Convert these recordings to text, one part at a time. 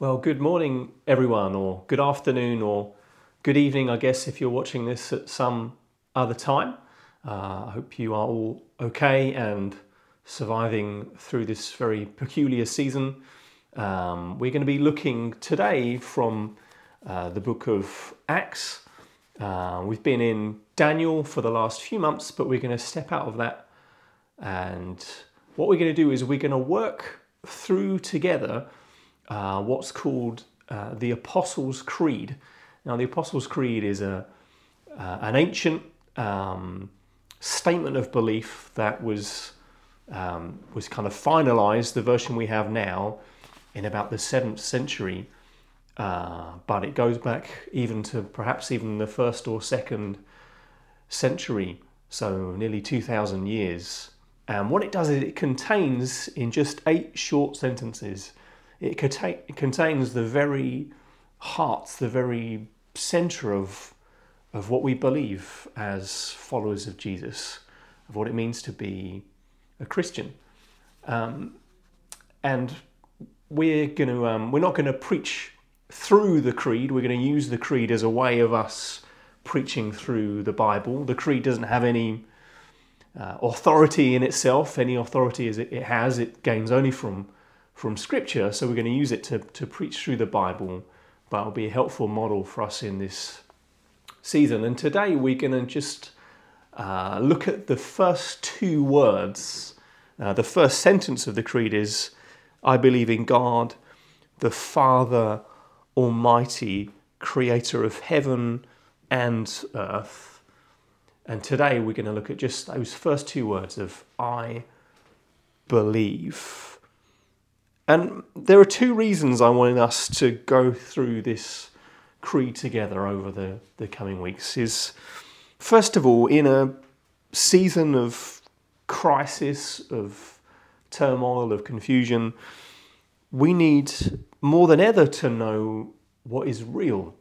Well, good morning, everyone, or good afternoon, or good evening, I guess, if you're watching this at some other time. Uh, I hope you are all okay and surviving through this very peculiar season. Um, we're going to be looking today from uh, the book of Acts. Uh, we've been in Daniel for the last few months, but we're going to step out of that. And what we're going to do is we're going to work through together uh, what's called uh, the Apostles' Creed. Now, the Apostles' Creed is a, uh, an ancient um, statement of belief that was, um, was kind of finalized, the version we have now, in about the 7th century. Uh, but it goes back even to perhaps even the first or second century, so nearly 2,000 years. And what it does is it contains, in just eight short sentences, it, contain, it contains the very heart, the very center of, of what we believe as followers of Jesus, of what it means to be a Christian. Um, and we're going to um, we're not going to preach through the creed. We're going to use the creed as a way of us preaching through the Bible. The creed doesn't have any uh, authority in itself. Any authority as it, it has, it gains only from from Scripture. So we're going to use it to, to preach through the Bible, but it'll be a helpful model for us in this season. And today we're going to just uh, look at the first two words. Uh, the first sentence of the Creed is I believe in God, the Father Almighty, creator of heaven and earth. And today we're going to look at just those first two words of I believe. And there are two reasons I wanted us to go through this creed together over the, the coming weeks. Is first of all, in a season of crisis, of turmoil, of confusion, we need more than ever to know what is real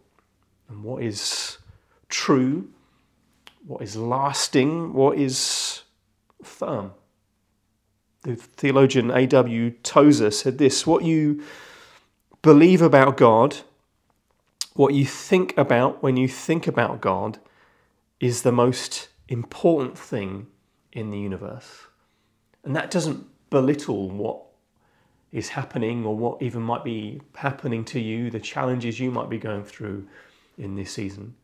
and what is true, what is lasting, what is firm. The theologian A.W. Tozer said this What you believe about God, what you think about when you think about God, is the most important thing in the universe. And that doesn't belittle what is happening or what even might be happening to you, the challenges you might be going through in this season.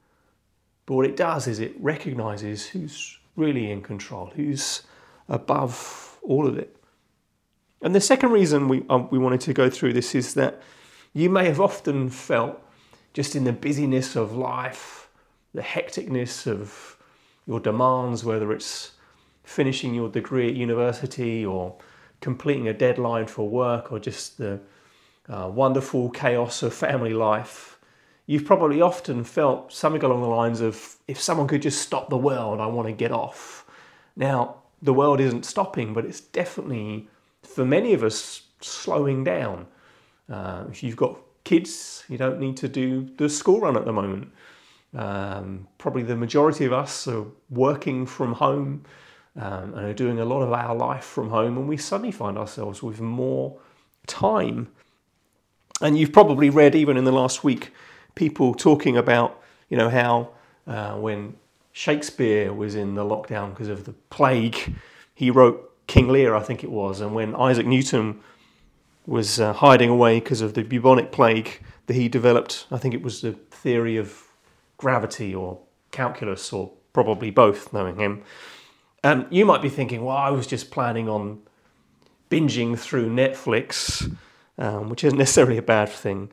But what it does is it recognizes who's really in control, who's above all of it. And the second reason we, uh, we wanted to go through this is that you may have often felt just in the busyness of life, the hecticness of your demands, whether it's finishing your degree at university or completing a deadline for work or just the uh, wonderful chaos of family life, you've probably often felt something along the lines of if someone could just stop the world, I want to get off. Now, the world isn't stopping, but it's definitely, for many of us, slowing down. Uh, if you've got kids, you don't need to do the school run at the moment. Um, probably the majority of us are working from home um, and are doing a lot of our life from home, and we suddenly find ourselves with more time. And you've probably read, even in the last week, people talking about, you know, how uh, when Shakespeare was in the lockdown because of the plague. He wrote King Lear, I think it was, and when Isaac Newton was uh, hiding away because of the bubonic plague that he developed, I think it was the theory of gravity or calculus, or probably both, knowing him. And you might be thinking, well, I was just planning on binging through Netflix, um, which isn't necessarily a bad thing.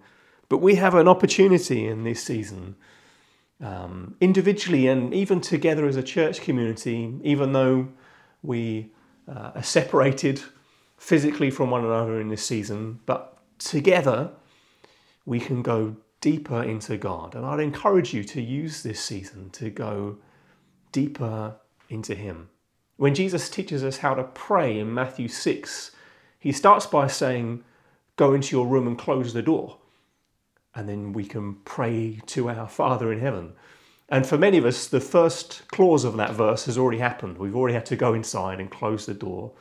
But we have an opportunity in this season um, individually and even together as a church community, even though we uh, are separated physically from one another in this season, but together we can go deeper into God. And I'd encourage you to use this season to go deeper into Him. When Jesus teaches us how to pray in Matthew 6, he starts by saying, Go into your room and close the door and then we can pray to our Father in heaven. And for many of us, the first clause of that verse has already happened. We've already had to go inside and close the door.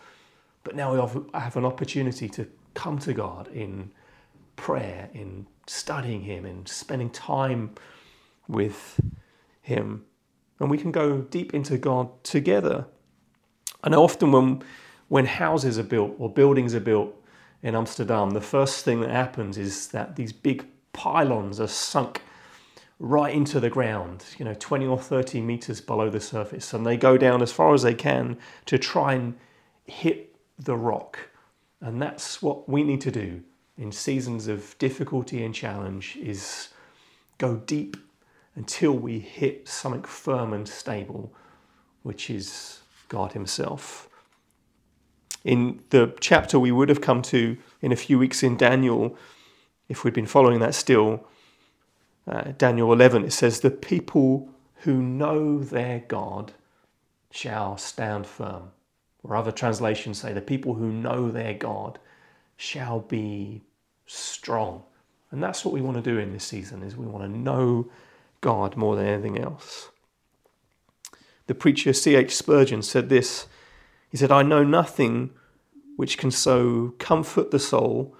But now we have an opportunity to come to God in prayer, in studying Him, in spending time with Him. And we can go deep into God together. I know often when, when houses are built or buildings are built in Amsterdam, the first thing that happens is that these big pylons are sunk right into the ground, you know, 20 or 30 meters below the surface. And they go down as far as they can to try and hit the rock. And that's what we need to do in seasons of difficulty and challenge is go deep until we hit something firm and stable, which is God Himself. In the chapter we would have come to in a few weeks in Daniel, if we'd been following that still, uh, Daniel 11, it says, The people who know their God shall stand firm. Or other translations say, The people who know their God shall be strong. And that's what we want to do in this season is we want to know God more than anything else. The preacher C.H. Spurgeon said this. He said, I know nothing which can so comfort the soul,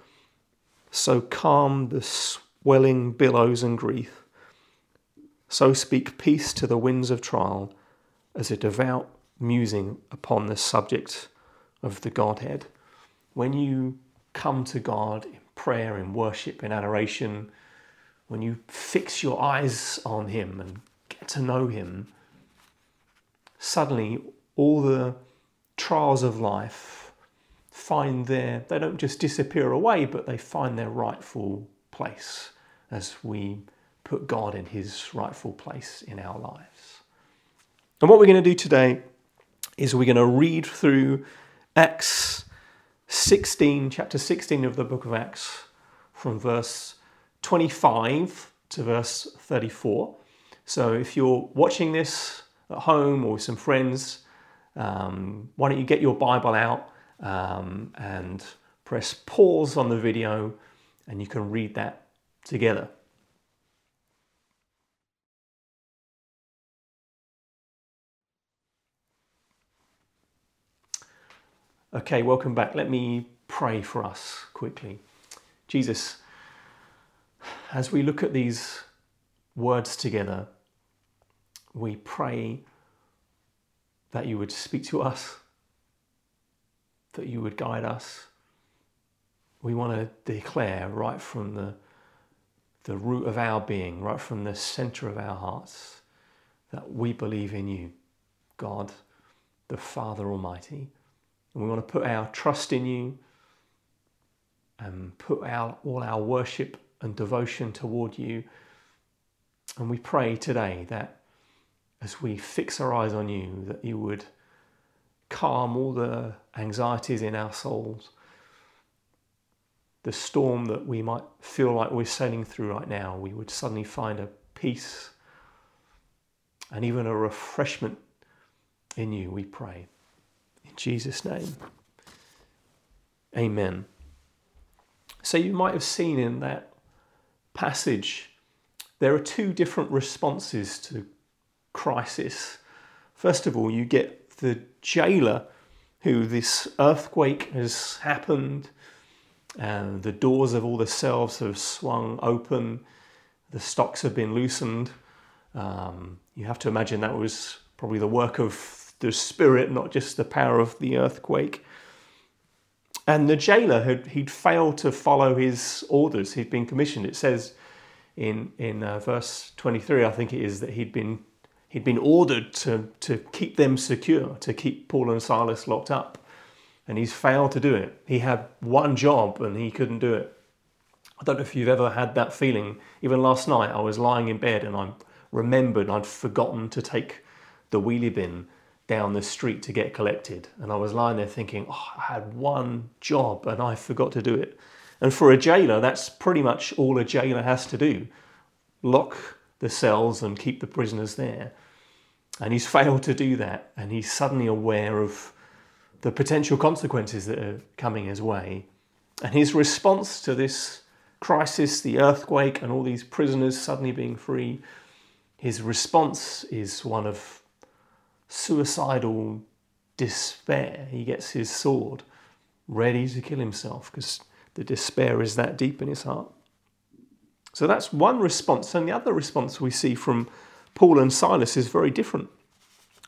so calm the swelling billows and grief, so speak peace to the winds of trial, as a devout musing upon the subject of the Godhead. When you come to God in prayer, in worship, in adoration, when you fix your eyes on Him and get to know Him, suddenly all the trials of life find their, they don't just disappear away, but they find their rightful place as we put God in His rightful place in our lives. And what we're going to do today is we're going to read through Acts 16, chapter 16 of the book of Acts, from verse 25 to verse 34. So if you're watching this at home or with some friends, um, why don't you get your Bible out um, and press pause on the video and you can read that together. Okay, welcome back. Let me pray for us quickly. Jesus, as we look at these words together, we pray that you would speak to us, that you would guide us. We want to declare right from the, the root of our being, right from the center of our hearts, that we believe in you, God, the Father Almighty. And we want to put our trust in you and put our, all our worship and devotion toward you. And we pray today that as we fix our eyes on you, that you would calm all the anxieties in our souls, the storm that we might feel like we're sailing through right now, we would suddenly find a peace and even a refreshment in you, we pray. In Jesus' name, amen. So you might have seen in that passage, there are two different responses to crisis. First of all, you get the jailer who this earthquake has happened, and the doors of all the cells have swung open, the stocks have been loosened. Um, you have to imagine that was probably the work of the spirit, not just the power of the earthquake. And the jailer had he'd failed to follow his orders. He'd been commissioned. It says in in uh, verse 23, I think it is, that he'd been he'd been ordered to to keep them secure, to keep Paul and Silas locked up, and he's failed to do it. He had one job and he couldn't do it. I don't know if you've ever had that feeling. Even last night, I was lying in bed and I remembered I'd forgotten to take the wheelie bin down the street to get collected. And I was lying there thinking, oh, I had one job and I forgot to do it. And for a jailer, that's pretty much all a jailer has to do lock the cells and keep the prisoners there. And he's failed to do that. And he's suddenly aware of the potential consequences that are coming his way. And his response to this crisis, the earthquake, and all these prisoners suddenly being free, his response is one of suicidal despair. He gets his sword ready to kill himself because the despair is that deep in his heart. So that's one response. And the other response we see from Paul and Silas is very different.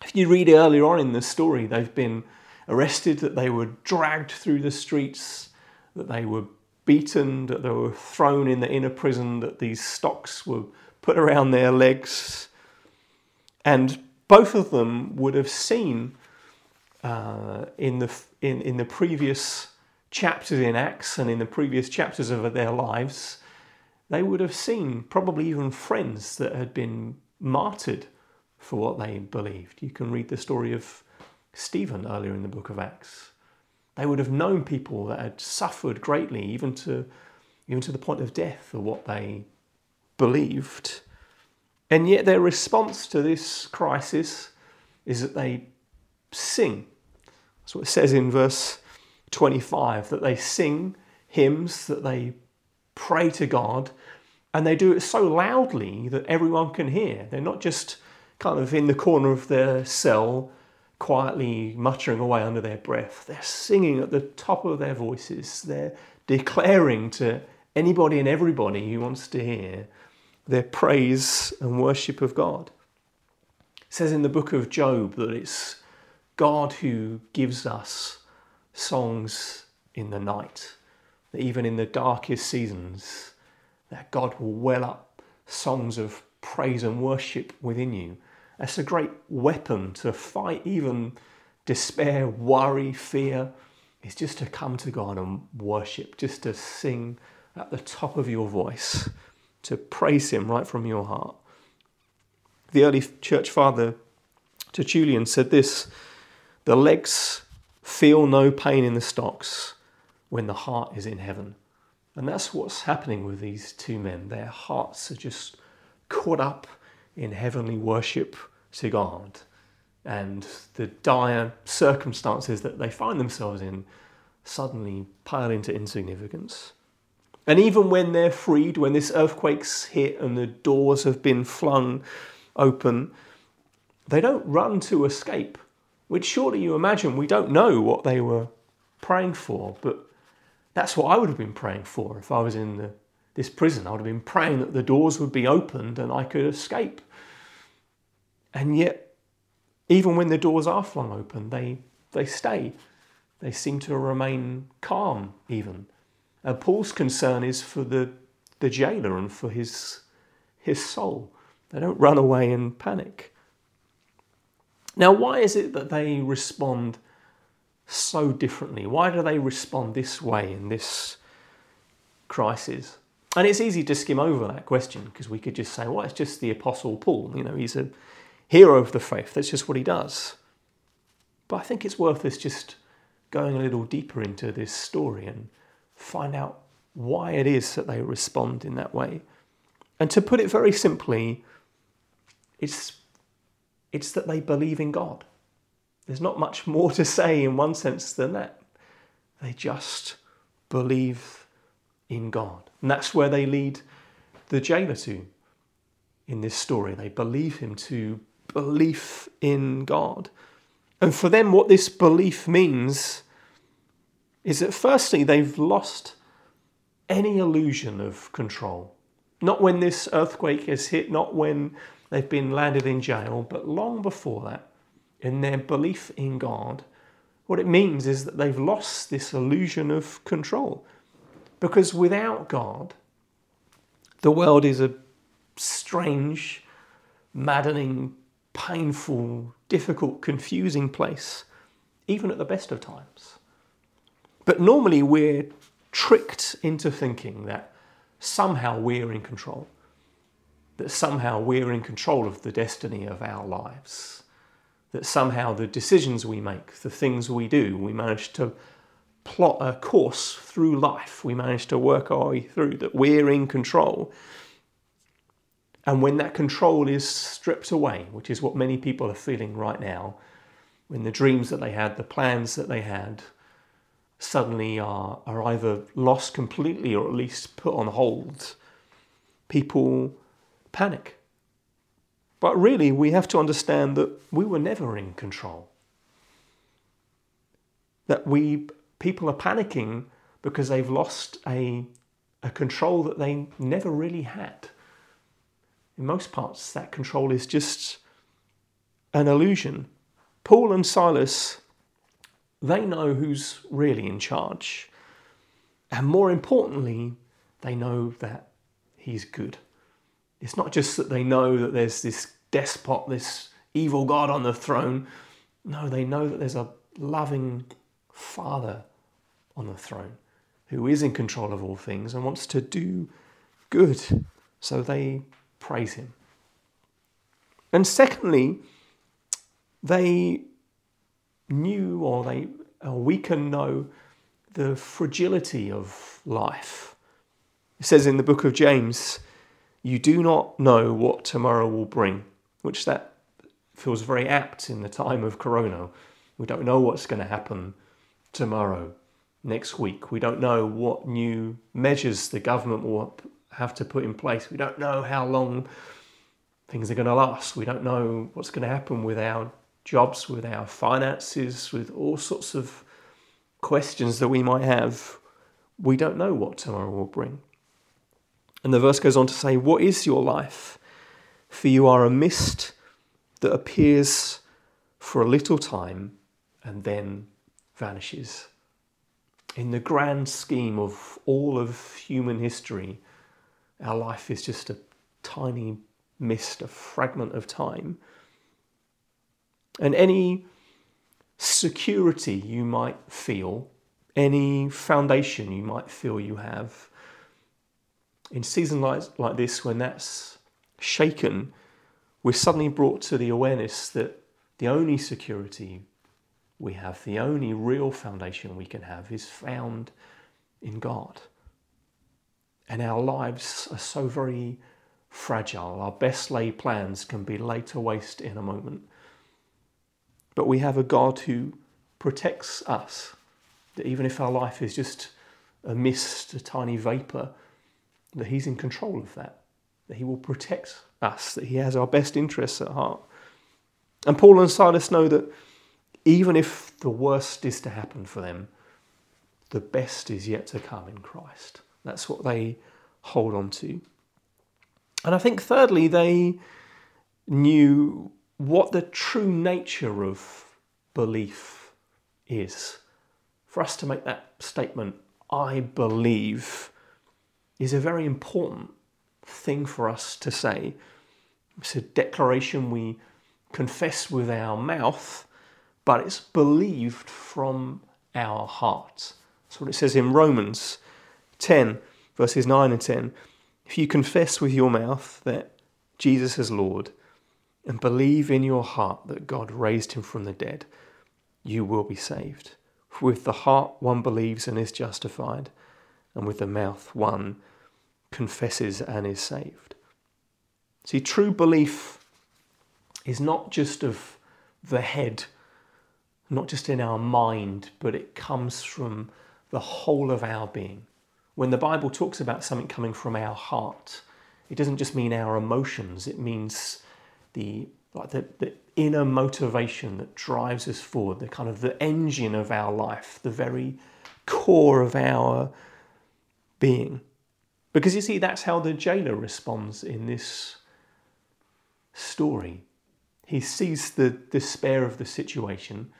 If you read earlier on in the story, they've been arrested, that they were dragged through the streets, that they were beaten, that they were thrown in the inner prison, that these stocks were put around their legs. And both of them would have seen uh, in, the, in, in the previous chapters in Acts and in the previous chapters of their lives, they would have seen probably even friends that had been martyred for what they believed. You can read the story of Stephen earlier in the book of Acts. They would have known people that had suffered greatly, even to, even to the point of death, for what they believed. And yet their response to this crisis is that they sing. That's what it says in verse 25 that they sing hymns, that they pray to God, and they do it so loudly that everyone can hear. They're not just kind of in the corner of their cell, quietly muttering away under their breath. They're singing at the top of their voices. They're declaring to anybody and everybody who wants to hear their praise and worship of God. It says in the book of Job that it's God who gives us songs in the night, that even in the darkest seasons, that God will well up songs of praise and worship within you. That's a great weapon to fight even despair, worry, fear. It's just to come to God and worship, just to sing at the top of your voice to praise Him right from your heart. The early church father Tertullian said this The legs feel no pain in the stocks when the heart is in heaven. And that's what's happening with these two men. Their hearts are just caught up in heavenly worship to God. And the dire circumstances that they find themselves in suddenly pile into insignificance. And even when they're freed, when this earthquake's hit and the doors have been flung open, they don't run to escape, which surely you imagine we don't know what they were praying for, but that's what I would have been praying for if I was in the, this prison. I would have been praying that the doors would be opened and I could escape. And yet, even when the doors are flung open, they, they stay. They seem to remain calm, even. Uh, Paul's concern is for the, the jailer and for his, his soul. They don't run away in panic. Now, why is it that they respond so differently? Why do they respond this way in this crisis? And it's easy to skim over that question because we could just say, well, it's just the Apostle Paul. You know, he's a hero of the faith. That's just what he does. But I think it's worth us just going a little deeper into this story and find out why it is that they respond in that way. And to put it very simply, it's, it's that they believe in God. There's not much more to say in one sense than that. They just believe in God. And that's where they lead the jailer to in this story. They believe him to belief in God. And for them, what this belief means is that firstly, they've lost any illusion of control. Not when this earthquake has hit, not when they've been landed in jail, but long before that, in their belief in God, what it means is that they've lost this illusion of control. Because without God, the world is a strange, maddening, painful, difficult, confusing place, even at the best of times. But normally we're tricked into thinking that somehow we're in control, that somehow we're in control of the destiny of our lives, that somehow the decisions we make, the things we do, we manage to plot a course through life, we manage to work our way through, that we're in control. And when that control is stripped away, which is what many people are feeling right now, when the dreams that they had, the plans that they had, suddenly are, are either lost completely or at least put on hold, people panic. But really, we have to understand that we were never in control. That we people are panicking because they've lost a a control that they never really had. In most parts, that control is just an illusion. Paul and Silas, they know who's really in charge. And more importantly, they know that he's good. It's not just that they know that there's this despot, this evil God on the throne. No, they know that there's a loving Father on the throne who is in control of all things and wants to do good. So they praise him. And secondly, they knew or they or we can know the fragility of life. It says in the book of James, you do not know what tomorrow will bring, which that feels very apt in the time of corona. We don't know what's going to happen tomorrow, next week. We don't know what new measures the government will have to put in place. We don't know how long things are going to last. We don't know what's going to happen with our jobs, with our finances, with all sorts of questions that we might have. We don't know what tomorrow will bring. And the verse goes on to say, What is your life? For you are a mist that appears for a little time and then vanishes. In the grand scheme of all of human history, our life is just a tiny mist, a fragment of time. And any security you might feel, any foundation you might feel you have, in seasons like, like this, when that's shaken, we're suddenly brought to the awareness that the only security we have, the only real foundation we can have, is found in God. And our lives are so very fragile. Our best laid plans can be laid to waste in a moment. But we have a God who protects us, that even if our life is just a mist, a tiny vapour, that He's in control of that, that He will protect us, that He has our best interests at heart. And Paul and Silas know that even if the worst is to happen for them, the best is yet to come in Christ. That's what they hold on to. And I think, thirdly, they knew what the true nature of belief is. For us to make that statement, I believe, is a very important thing for us to say. It's a declaration we confess with our mouth, but it's believed from our heart. That's what it says in Romans 10, verses 9 and 10. If you confess with your mouth that Jesus is Lord and believe in your heart that God raised him from the dead, you will be saved. With the heart one believes and is justified, and with the mouth one confesses and is saved. See, true belief is not just of the head not just in our mind, but it comes from the whole of our being. When the Bible talks about something coming from our heart, it doesn't just mean our emotions, it means the like the, the inner motivation that drives us forward, the kind of the engine of our life, the very core of our being. Because you see, that's how the jailer responds in this story. He sees the despair of the situation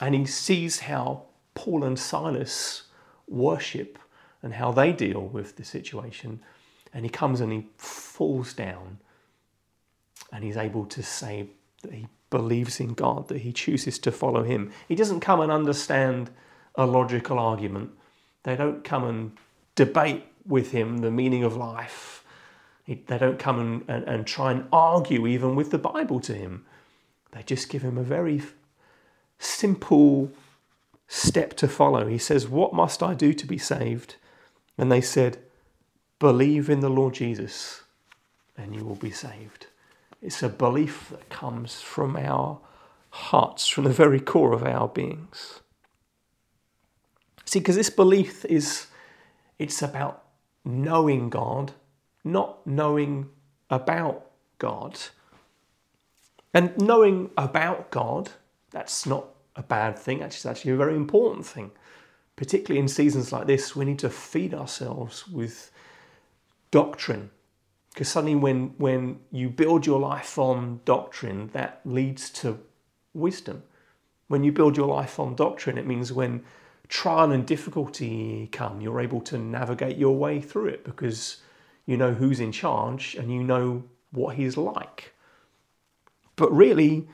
and he sees how Paul and Silas worship and how they deal with the situation. And he comes and he falls down and he's able to say that he believes in God, that he chooses to follow him. He doesn't come and understand a logical argument, they don't come and debate with him the meaning of life. They don't come and, and, and try and argue even with the Bible to him. They just give him a very simple step to follow. He says, What must I do to be saved? And they said, Believe in the Lord Jesus and you will be saved. It's a belief that comes from our hearts, from the very core of our beings. See, because this belief is it's about knowing God, not knowing about God. And knowing about God that's not a bad thing, actually, it's actually a very important thing. particularly in seasons like this, we need to feed ourselves with doctrine. Because suddenly, when, when you build your life on doctrine, that leads to wisdom. When you build your life on doctrine, it means when trial and difficulty come, you're able to navigate your way through it because you know who's in charge and you know what he's like. But really,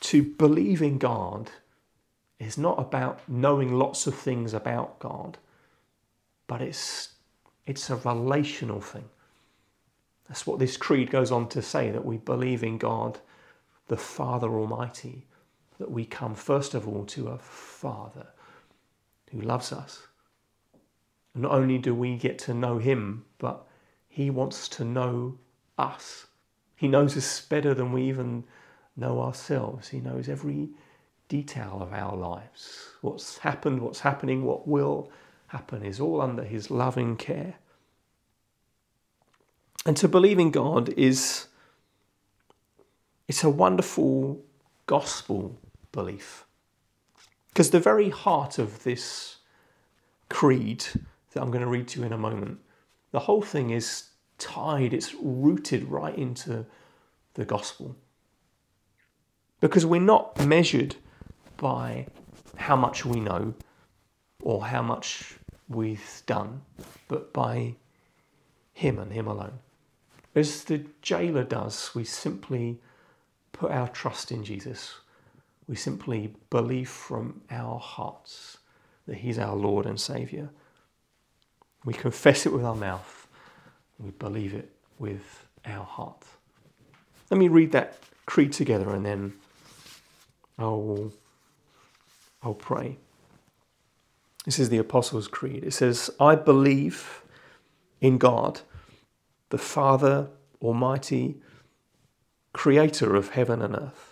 to believe in God is not about knowing lots of things about God, but it's, it's a relational thing. That's what this creed goes on to say that we believe in God, the Father Almighty, that we come first of all to a Father who loves us. Not only do we get to know Him, but He wants to know us. He knows us better than we even know ourselves. He knows every detail of our lives. What's happened, what's happening, what will happen is all under His loving care. And to believe in God is it's a wonderful gospel belief. Because the very heart of this creed that I'm going to read to you in a moment, the whole thing is tied, it's rooted right into the gospel. Because we're not measured by how much we know or how much we've done, but by Him and Him alone. As the jailer does, we simply put our trust in Jesus. We simply believe from our hearts that He's our Lord and Saviour. We confess it with our mouth. We believe it with our heart. Let me read that creed together and then I'll, I'll pray. This is the Apostles' Creed. It says, I believe in God the Father Almighty, creator of heaven and earth.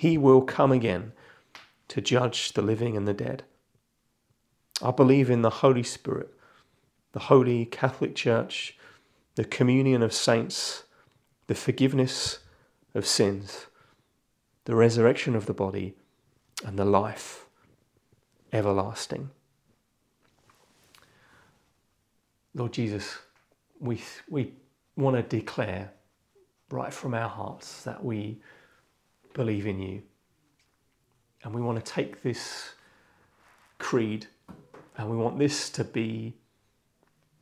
He will come again to judge the living and the dead. I believe in the Holy Spirit, the Holy Catholic Church, the communion of saints, the forgiveness of sins, the resurrection of the body, and the life everlasting. Lord Jesus, we, we want to declare right from our hearts that we believe in you. And we want to take this creed and we want this to be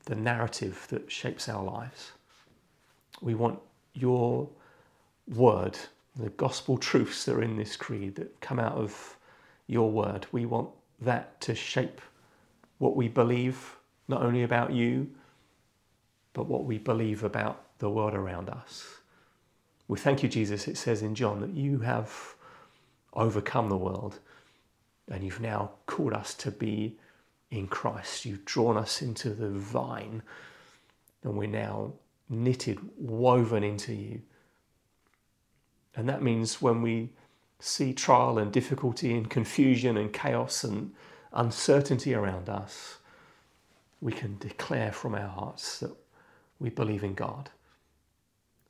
the narrative that shapes our lives. We want your word, the gospel truths that are in this creed that come out of your word. We want that to shape what we believe, not only about you, but what we believe about the world around us. We thank you, Jesus, it says in John, that you have overcome the world and you've now called us to be in Christ. You've drawn us into the vine and we're now knitted, woven into you. And that means when we see trial and difficulty and confusion and chaos and uncertainty around us, we can declare from our hearts that we believe in God.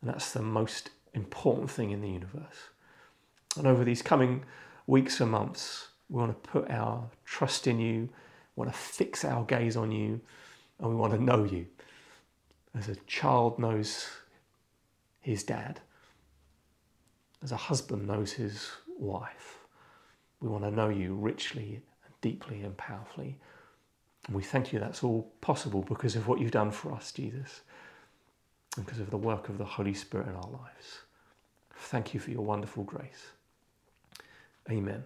And that's the most important thing in the universe. And over these coming weeks and months, we want to put our trust in you, we want to fix our gaze on you, and we want to know you. As a child knows his dad, as a husband knows his wife, we want to know you richly and deeply and powerfully. And we thank you that's all possible because of what you've done for us, Jesus and because of the work of the Holy Spirit in our lives. Thank you for your wonderful grace. Amen.